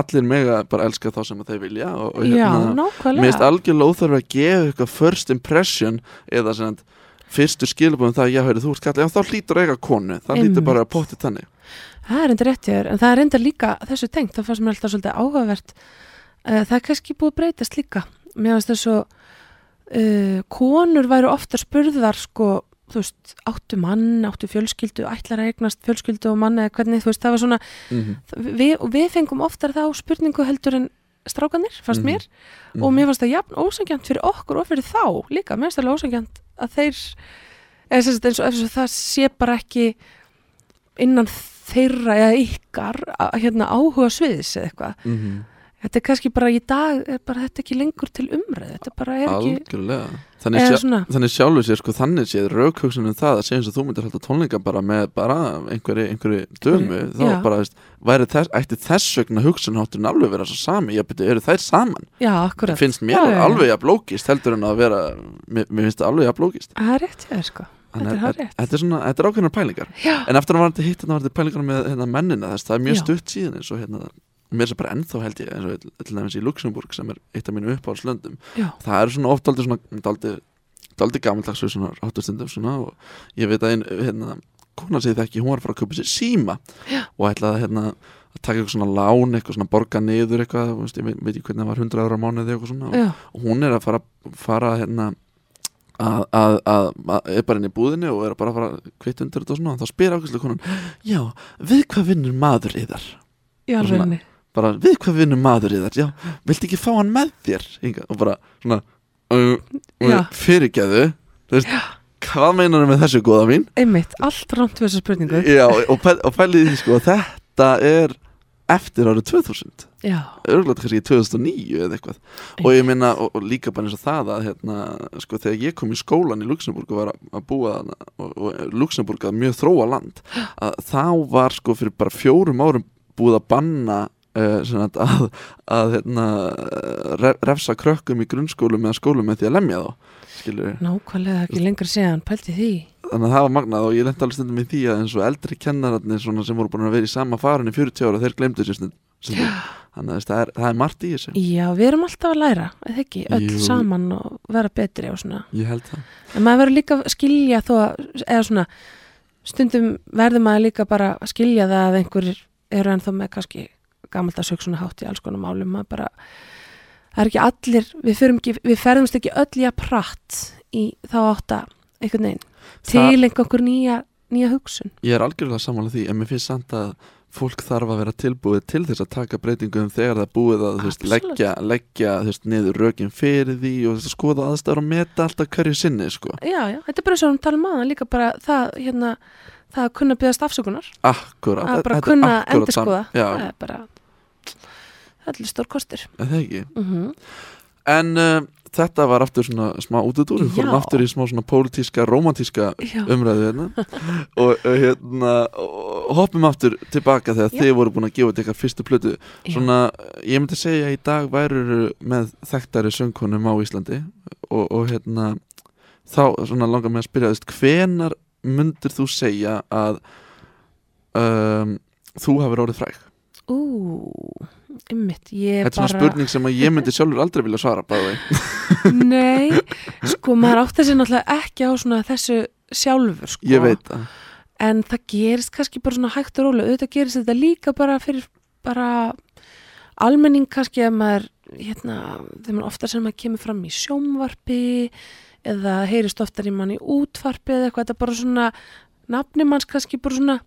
allir mega bara elska þá sem þeir vilja og, og hérna, Mér finnst algjörlega óþarf að gefa eitthvað first impression eða sagt, fyrstu skilabóðum það að já, heyrðu, þú ert kallið, já þá hlýtur eiga konu. Það hlýtur bara að potti þannig Það er enda rétt ég er, en það er enda líka þessu tengt, það fannst mér alltaf svolítið áhugavert. Uh, það er kannski búið breytast líka. Mér finnst þess að uh, konur væru ofta spurðar sko, þú veist, áttu mann áttu fjölskyldu, ætlar að eignast fjölskyldu og mann eða hvernig, þú veist, það var svona mm -hmm. við, við fengum oftar þá spurningu heldur en strákanir, fannst Mhm. mér. Og mér fannst það jafn ósangjant fyrir okkur og fyrir þá líka, mér finnst það alveg ósangjant að þeir sem sagt eins og, eins og það sé bara ekki innan þeirra eða ykkar að, hérna, áhuga sviðis eða eitthvað mm -hmm. Þetta er kannski bara í dag er bara þetta ekki lengur til umræð þetta bara er ekki algjörlega. Þannig, sjá, þannig sjálfur sér sko þannig séð raukhugsunum það að eins og þú myndir halda tónleika bara með bara einhverju, einhverju dömu þá Já. bara, veist, væri þess, ætti þess vegna hugsunhátturinn alveg vera svo sami? Ég byrju, eru þær saman? já, akkurat. Finnst mér Já, alveg jafn lógist heldur en að vera, mér, mér finnst það alveg jafn lógist það er rétt, já, sko. Þetta er hárrétt. Þetta er svona, þetta er ákveðnar pælingar. Já, En eftir að var þetta hitt, þannig var þetta pælingar með hérna, mennina þess, það er mjög Já. stutt síðan eins og hérna, mér er svo bara ennþá held ég eins og til dæmis í Luxemburg sem er eitt af mínu uppáhaldslöndum já, það er svona oft aldrei svona aldrei, gamaldags við svona áttustundum svona og ég veit að einn hérna, kona segi það ekki, hún var að fara að köpa sér síma Já. og ætlaði hérna að taka eitthvað svona lán, eitthvað svona borga niður eitthvað, veist, ég veit, veit ekki hvernig það var 100 ára á mánuði eitthvað svona og, já, og hún er að fara, fara hérna að, að, að, að er bara inn í búðinni og er bara að fara kvitt undir þetta og svona og þá spyr ákvæmslega konan já, við hvað vinnur maður yðar? já, Og svona- alveg bara, við hvað vinnur maður yðar? já, viltu ekki fá hann með þér? Inga? og bara, svona uh, fyrirgeðu veist, hvað meinar með þessu góða mín? einmitt, allt rámt við þessa spurningu já, og, pæl, og pælið því sko, þetta er eftir árið 2000 já, örgulega kannski í 2009 eða eitthvað og ég minna, og, og líka bara eins og það að hérna, sko, þegar ég kom í skólan í Luxemburg og var að, að búa og, og Luxemburg að mjög þróa land að þá var sko fyrir bara fjórum árum búið að banna uh, að, að, að hérna, re, refsa krökkum í grunnskólum eða skólum með því að lemja þá nákvæmlega ekki lengur séðan pælti því. Þannig að það var magnað og ég lenti alveg stundum í því að eins og eldri kennararnir sem voru búin að vera í sama farin í 40 ára þeir glemdu sér stundum stundum. þannig að það er, það er margt í þessu. Já, við erum alltaf að læra, eða ekki? Öll Jú. saman og vera betri og svona. Ég held það. En maður verður líka að skilja þó að, eða svona stundum verður maður líka bara að skilja það að einhverjir eru ennþá með kannski gamaldags hugsunahátt í alls konar málum. Maður bara, það er ekki allir við, ekki, við ferðumst ekki öll í að pratt í þá átta einhvern veginn, til einhver nýja nýja hugsun. Ég er algjörlega sammála því en mér finnst samt að fólk þarf að vera tilbúið til þess að taka breytingum þegar það búið að veist, leggja, leggja veist, niður rökin fyrir því og veist, skoða aðstæður og meta alltaf hverju sinni sko. já, já, þetta er bara svo að um aðan líka bara það, hérna, það að kunna byggast afsökunar. Akkurat að bara kunna endur skoða það er bara allir stór kostur. Er það ekki? Mm En uh, þetta var aftur svona smá útudúr Við fórum aftur í smá svona pólitíska, romantíska Já, umræðu hérna. Og, og hérna og hoppum aftur tilbaka þegar Já. þið voru búin að gefa þetta ykkar fyrstu plötu. Svona, ég myndi segja að í dag væruru með þekktari söngkonum á Íslandi. Og, og hérna þá svona langar mig að spyrja þess hvenar myndir þú segja að um, þú hafur orðið fræg? Ú, ég Þetta er svona bara spurning sem ég myndi sjálfur aldrei vilja svara Nei, sko, maður átti sér náttúrulega ekki á svona þessu sjálfur, sko. En það gerist kannski bara svona hægt og rólega. Auðvitað gerist þetta líka bara fyrir bara almenning kannski að maður hérna, þegar maður oftar sem maður kemur fram í sjómvarpi eða heyrist oftar í manni útvarpi eða eitthvað, þetta er bara svona nafni manns kannski bara svona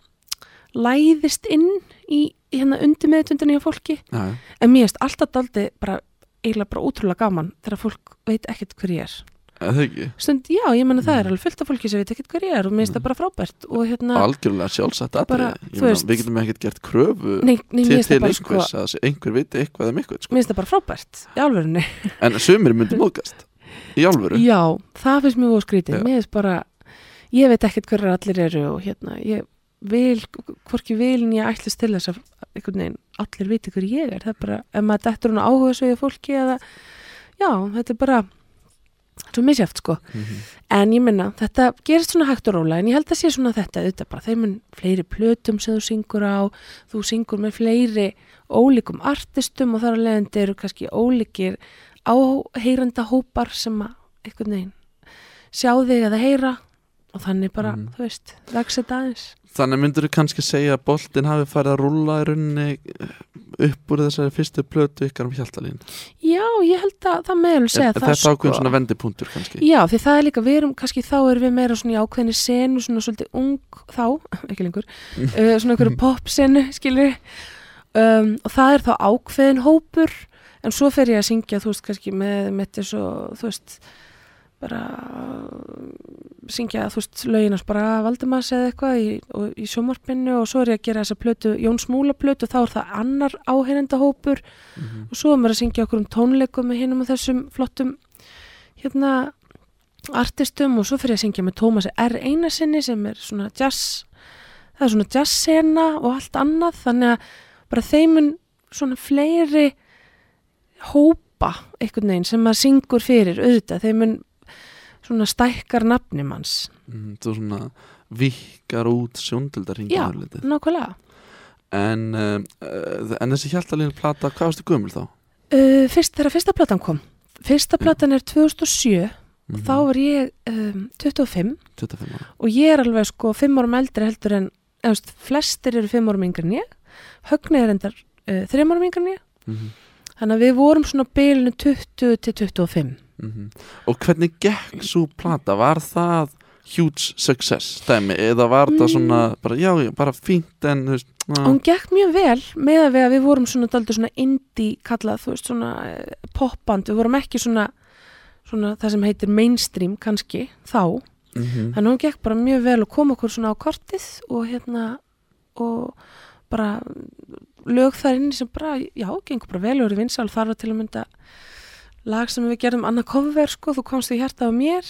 læðist inn í hérna undir meðutundinni á fólki. Já, en mér erst alltaf daldi bara eiginlega bara útrúlega gaman þegar fólk veit ekkert hver ég er. Stund, já, ég menna það Mm. er alveg fullt af fólki sem veit ekkert hver ég er og mér finnst það bara frábært og hérna, Algjörlega sjálfsagt aðri Bara, þú veist- Við getum ekkert gert kröfu nei, nei, til, til bara sko einhvers að einhver viti eitthvað um eitthvað sko. mér finnst það bara frábært, í alvörunni. En sumir myndi móðgast Í alvöru. Já, það finnst mér óskrítið mér finnst bara, ég veit ekkert hverjar allir eru og hérna, ég vil hvorki vil en ég ætlist til þess að einhvern veginn, allir viti hver ég er það er bara, ef maður dettur hún áhuga svo fólki eða, já, þetta er bara svo misjáft sko Mhm. En ég minna, þetta gerist svona hægt og róla en ég held að sé svona þetta auðvitað bara þeim mun fleiri plötum sem þú syngur á þú syngur með fleiri ólíkum artistum og þar að leiðandi eru kannski ólíkir áheyranda hópar sem að einhvern veginn sjá þig eða heyra og þannig bara, Mhm. þú veist, vex þetta aðeins Þannig myndur þú kannski segja að boltinn hafi farið að rúlla í rauninni upp úr þessari fyrstu plötu ykkar um hjaltalín Já, ég held að það meðal Er, segja er það þetta ákveðin sko. svona vendipunktur kannski? Já, því það er líka, við erum kannski þá erum við meira svona í ákveðinni senu, svona svolítið ung þá, ekki lengur, uh, svona einhverju popsenu, skilur um, og það er þá ákveðin hópur en svo fer ég að syngja, þú veist, kannski með, með þess og, þú veist bara syngja, þú veist, löginast bara Valdimars eða eitthvað í, í sjómarpinu og svo er ég að gera þessa plötu, Jón Smúla plötu þá er það annar áheyrenda hópur Mhm. og svo er maður að syngja okkur um tónleikum með hinum og þessum flottum hérna artistum og svo fyrir ég að syngja með Tómasi R. Einarsinni sem er svona jazz það er svona jazzsena og allt annað þannig að bara þeimun svona fleiri hópa einhvern veginn sem maður syngur fyrir auðvitað, þeimun svona stækkar nafni manns. Mm, þú svona vikkar út sjóndöldarhingi Já. nákvæmlega. En, uh, en þessi hjaltalín plata, hvað varstu gömul þá? uh, fyrst þegar fyrsta platan kom. Fyrsta platan er 2007 og Mhm. þá var ég um, 25 25 ára. Og ég er alveg sko fimm árum eldri heldur en eða, veist, flestir eru fimm árum yngri en ég. Högni er endar uh, þreim árum yngri en ég. Mhm, þannig að við vorum svona á bilinu 20 til 25 mhm. Og hvernig gekk svo plata? Var það huge success dæmi eða var það Mm. svona bara, já, já, bara fínt en veist, hún gekk mjög vel með að við að við vorum svona daldur svona indie kallað, þú veist, svona eh, popband, við vorum ekki svona svona það sem heitir mainstream kannski þá, mhm, þannig að hún gekk bara mjög vel og kom okkur svona á kortið og hérna og bara lög þar inn sem bara, já, gengur bara vel og eru vinsal, þar var til að mynda lag sem við gerðum annað cover sko, þú komst í hjarta á mér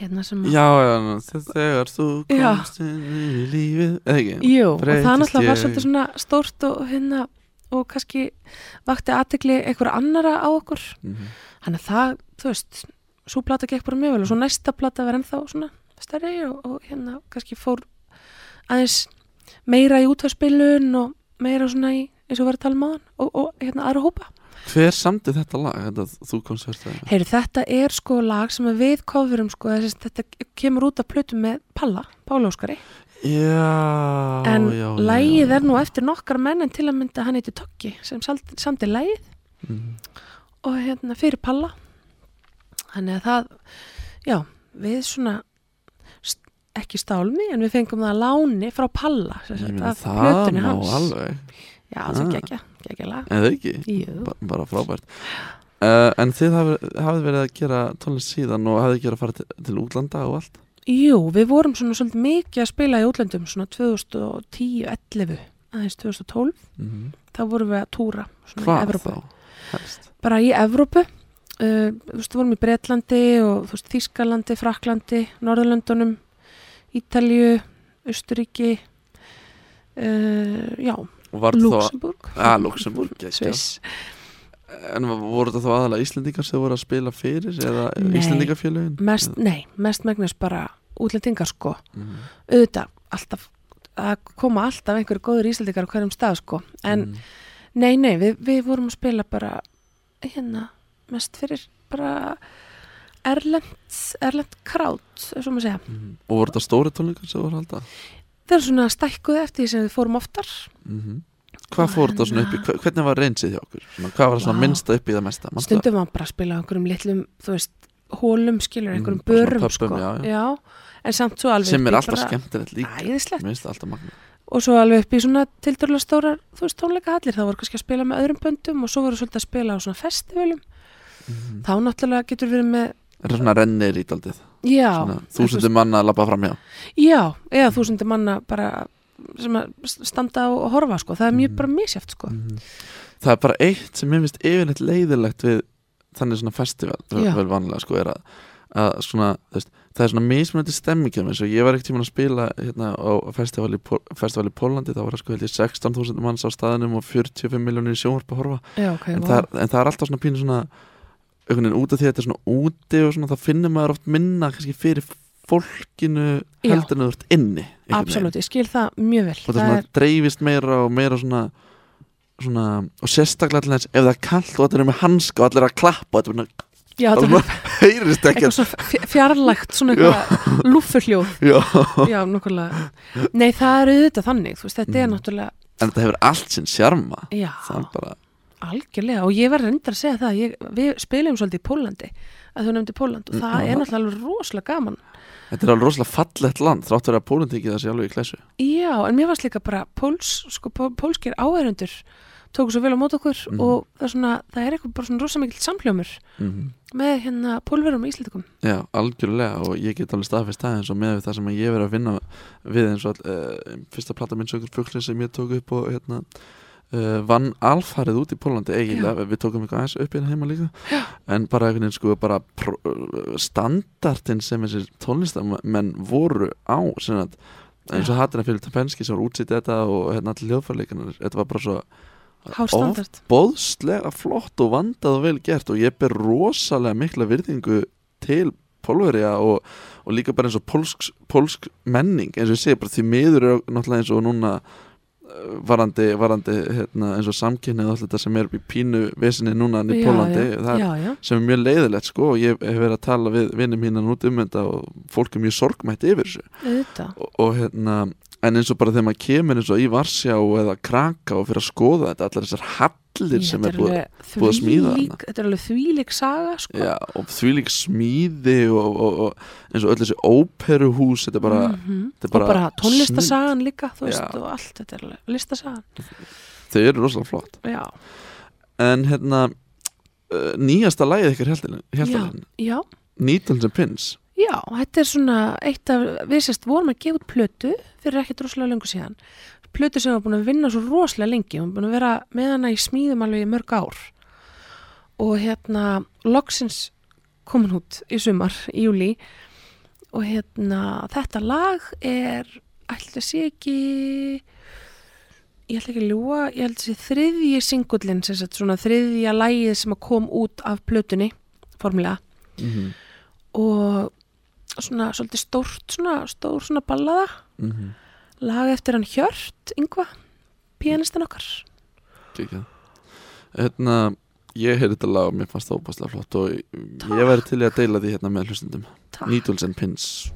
hérna sem að Já, já, þe- þegar þú Já. komst inn í lífið eða ekki? Jú, og það náttúrulega var svolítið svona stórt og hérna og kannski vakti aðtegli einhverja annara á okkur Mhm. þannig að það, þú veist svo plata gekk bara mjög vel og svo næsta plata var ennþá svona stærri og, og hérna kannski fór aðeins meira í útvarspilun og meira svona í eins og verið að tala um og, og hérna aðra hópa Hver samdi þetta lag? Þetta, þú að Heyri, þetta er sko lag sem við coverum sko, þessi, þetta kemur út af plötu með Palla, Pála Óskari Já, en já, já. er nú eftir nokkar menn en til að mynda hann heiti Tokki sem samdi, samdi lagið Mhm. og hérna fyrir Palla þannig að það já, við svona ekki stálmi en við fengum það að láni frá Palla sagt, það má hans alveg já, það Ah. er gekkja, gekkja lag Eða ekki? Jú. Ba bara frábært. Uh, En þið hafið, hafið verið að gera tónlist síðan og hafið gera að fara til, til útlanda og allt? Jú, við vorum svona svolítið mikið að spila í útlöndum svona 2010-11 aðeins 2012 mm þá vorum við að túra Hvað þá? Helst. Bara í Evrópu. Uh, þú veist, við vorum í Bretlandi og þú veist, Þískalandi, Fraklandi Norðurlöndunum, Ítalju Austuríki uh, já, var það Luxemburg að Luxemburg. Sviss en voru þetta þá aðalega Íslendingar sem voru að spila fyrir eða Nei. Íslendingafélögin mest, nei, mest megnast bara útlendingar sko, Mhm. auðvitað alltaf, að koma alltaf einhverju góður íslendingar á hverjum stað sko en Mhm. nei, nei, við, við vorum að spila bara hérna, mest fyrir bara erlend, erlend krát, og maður segja Mhm. og voru þetta stóri tónleikar sem voru að halda þeir eru svona stækkuð eftir því sem við fórum oftar Mhm. hvað fór þetta svona upp í hve- hvernig var reynsið hjá okkur svona, hvað var svona Vá. minnsta upp í það mesta Manstu það? stundum var bara að spila á einhverjum litlum þú veist, hólum skilur, Mm, einhverjum svona börum pöbbum, sko. já, já. en samt svo alveg sem er alltaf skemmtilegt líka það og svo alveg upp í svona tildurlega stórar þú veist tónleikahallir, það voru kannski að spila með öðrum böndum og svo voru svolítið að spila á svona festivalum Mhm. þá náttúrulega getur verið með er það svona rennir í daldið já, svona en þú þúsundir manna að labba fram hjá já, eða þúsundir manna bara sem að standa og horfa sko, það er mjög Mhm. bara misjæft sko Mhm. það er bara eitt sem mér finnst yfirleitt leiðilegt við þannig svona festival vel vanlega sko er að, að svona, veist, það er svona mismunandi stemmingum eins og ég var ekkert tíma að spila hérna á festival í, festival í Pólandi þá var það sko held ég 16.000 manns á staðinum og 45 miljónir sjónvarp að horfa já, ok, en, vá. það er, en það er alltaf svona pínu svona einhvern veginn út af því að þetta er svona úti og svona þá finnir maður oft minna kannski fyrir fólkinu heldur en þú ert inni absolutt, ég skil það mjög vel. Og það svona dreifist meira og meira svona svona, og sérstaklega þess ef það er kallt og allir er með hanska og allir er að klappa og þetta er svona, já, það það er heyrist ekki eitthvað fj- fjarlægt svona eitthvað lúffurhljóð Já. já, nei, það er auðvitað þannig, veist, þetta er Mhm. náttúrulega en þetta hefur allt sinn sjarma. Já, það er bara, algjörlega og ég var reyndar að segja það ég, við spilum svolítið í Pólandi að þú nefndi Póland og Mm, það já. er náttúrulega rosalega gaman þetta er alveg rosalega fallegt land þrátt verið að Pólund ekki sé alveg í klæsu já, en mér varst líka bara póls, sko, pól- pólskir áherundur tóku svo vel á mót okkur Mhm. og það er svona, það er eitthvað bara svona rosa mikill samhljómur mm með hérna pólverum og íslitikum Já, algjörlega og ég get alveg staðfest það eins og með það sem ég verið að vinna við eins og uh, fyrsta uh, vann alfarið út í Pólandi eiginlega, við tókum eitthvað aðeins upp hérna heima líka. Já. en bara einhvern veginn sko bara uh, standardin sem þessir tónlistamenn voru á að eins og hattina fyrir Tapenski sem var útsýtt þetta og hérna allir hljóðfærleikanar þetta var bara svo hástandard bóðslega flott og vandað og vel gert og ég ber rosalega mikla virðingu til pólverja og, og líka bara eins og pólsk, pólsk menning eins og ég segi bara því miður er náttúrulega eins og núna varandi, varandi hérna, eins og samkynnið og allt þetta sem er í pínu vesinni núna í já, Pólandi já, það, já, sem er mjög leiðilegt sko og ég hef verið að tala við vinnum mínan út um þetta og fólk er mjög sorgmætt yfir þessu. Og, og hérna en eins og bara þegar maður kemur eins og í Varsjá eða Kraka og fyrir að skoða þetta allar þessar hallir sem Þetta er búið búið að smíða þvílík- þetta er alveg þvílík saga sko. já, og þvílík smíði og, og, og eins og öll þessi óperuhús þetta er bara, Mhm. þetta er bara bara tónlistasagan líka þú veist, og allt þetta er listasagan. Þau eru rosalega flott. Já, en hérna nýjasta lagið ykkur já, Needles and Pins. Já þetta er svona eitt af, við sérst vorum að gefa plötu fyrir ekkert rosalega lengur síðan plötu sem var búin að vinna svo rosalega lengi. Hún var búin að vera með hana í smíðum alveg í mörg ár. Og hérna loksins kom hún út í sumar, í júli og hérna þetta lag er ætla að sé ekki ég ætla ekki að ljúa ég held að sé þriðji singullin þriðja lagið sem kom út af plötunni formulega mm -hmm. og svona svolítið stórt svona stór svona ballaða Mm -hmm. Lag eftir hann Hjört, yngva pianistin okkar hérna ég heyrði þetta lag og mér fannst það óbæslega flott og ég Takk. væri til að deila því hérna með. Needles and Pins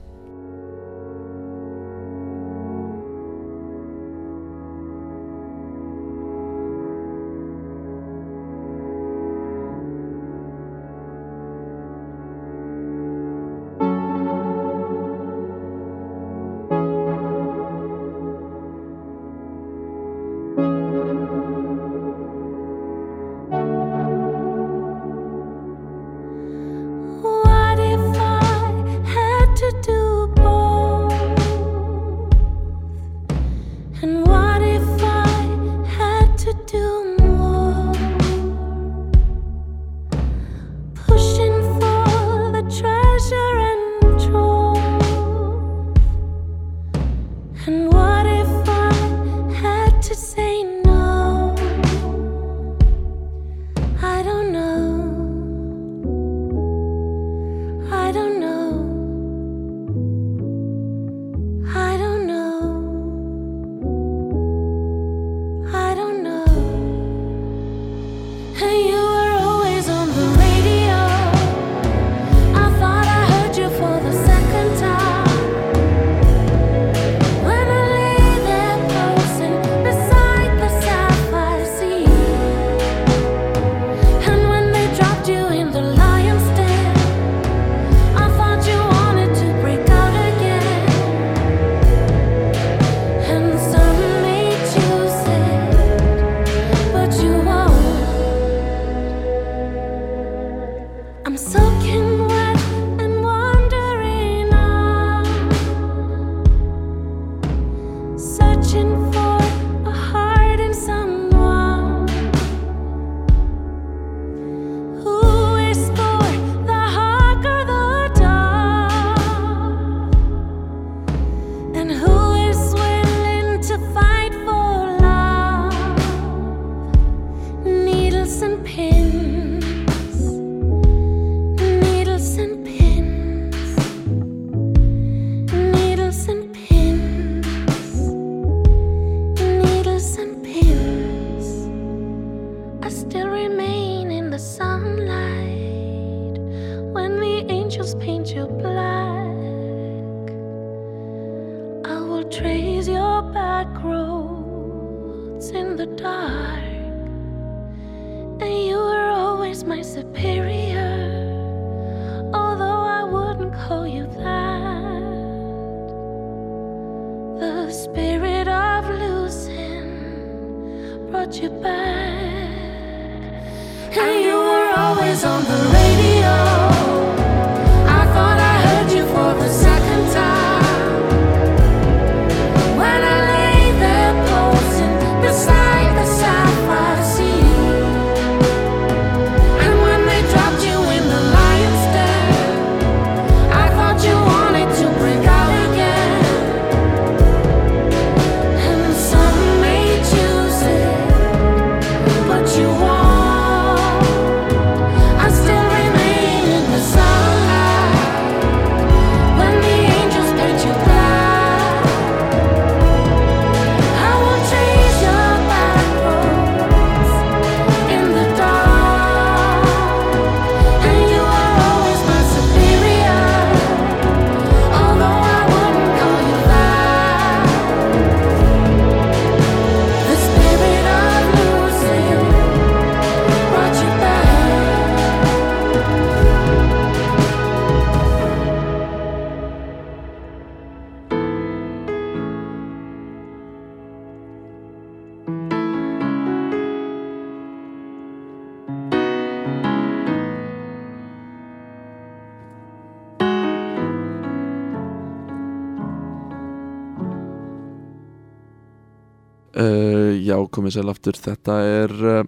Uh, já, komið sér aftur. Þetta er uh,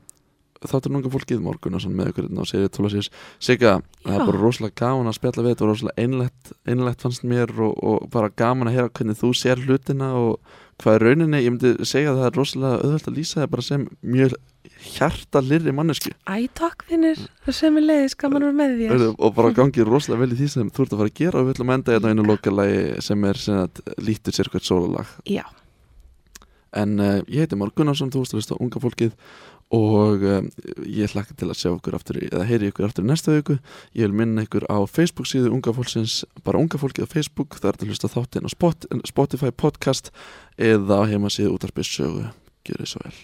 þáttur unga fólkið morgunarsson með ykkur hérna á serið 12 síðus Sigga, það er bara rosalega gaman að spjalla við Þetta var rosalega einlegt, einlegt fannst mér og, og bara gaman að heyra hvernig þú sér hlutina og hvað er rauninni. Ég myndi segja að það er rosalega auðvöld að lýsa það bara sem mjög hjarta lirri mannesku Æ, takk þinnir, það sem er leiðis, gaman að vera með þér. Og bara gangið rosalega vel í því sem þú ert að fara að gera og við ætlum að enda hérna einu lokalagi sem er sem að lítur sér hvert sólalag Já, En uh, ég heiti Már Gunnarsson, þú hlusta á unga fólkið og um, ég hlakka til að sjá ykkur aftur, eða heyri ykkur aftur í næsta viku. Ég vil minna ykkur á Facebook síðu unga fólksins, bara unga fólkið á Facebook, það er til að hlusta þáttinn á Spot, Spotify podcast eða á heimasíðu útarpið sögu. Gjör þið svo vel.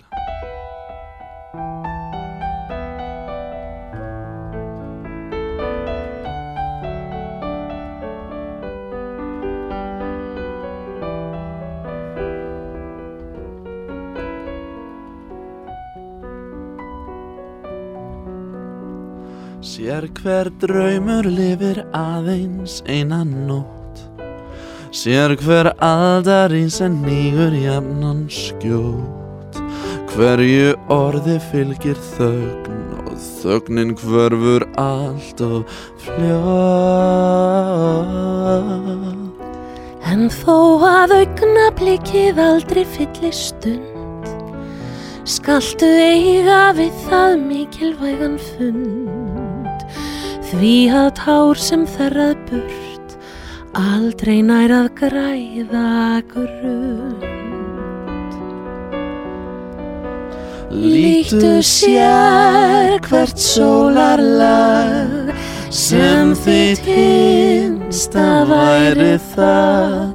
Sér hver draumur lifir aðeins einan nótt. Sér hver aldari sem nýgur jafnan skjót Hverju orði fylgir þögn og þögnin hverfur allt og fljótt. En þó að augnablikið aldrei fyllir stund skaltu eiga við það mikilvægan fund því að tár sem þerrað burt aldrei nær að græða grund. Líktu sér hvert sólarlag sem þitt hinsta væri það.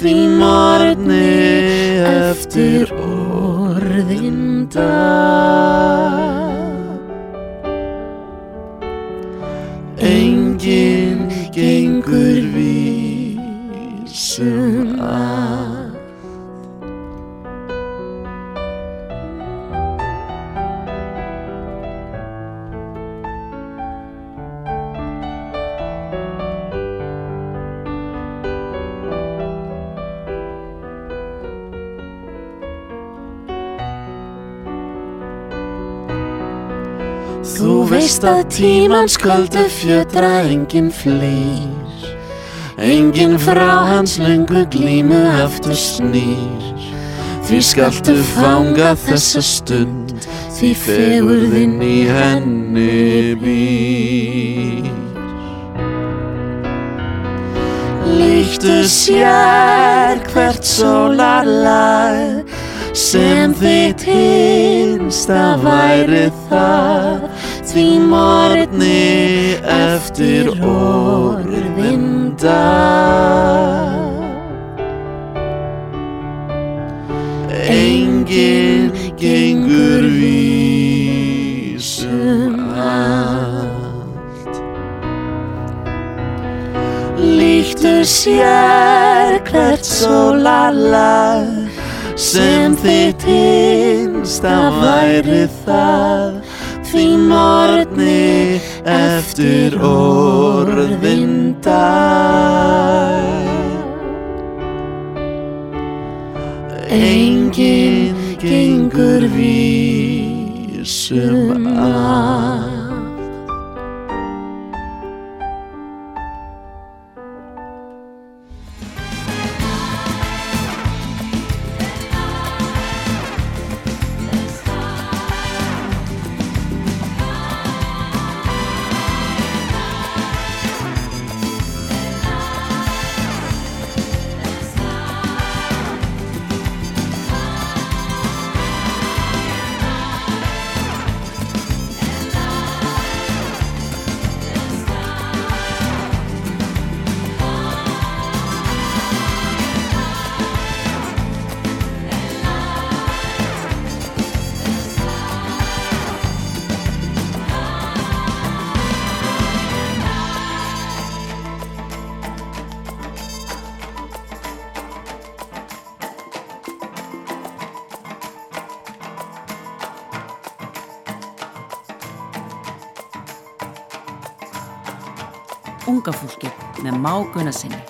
Því morgni eftir orðin gengur vísum að. Þú veist að tímans köldu fjötra enginn flýr Enginn frá hans löngu glímu aftur snýr. Því skaltu fanga þessa stund Því fegurðinn í henni býr. Líktu sér hvert sólarlag sem þitt hinsta væri það því morgni eftir orðin dag. Engin gengur vísum allt Líktu sér hvert sólarlag sem þitt hinsta væri það því morgni eftir orðin dag. Enginn gengur vísum að. Unga fólkið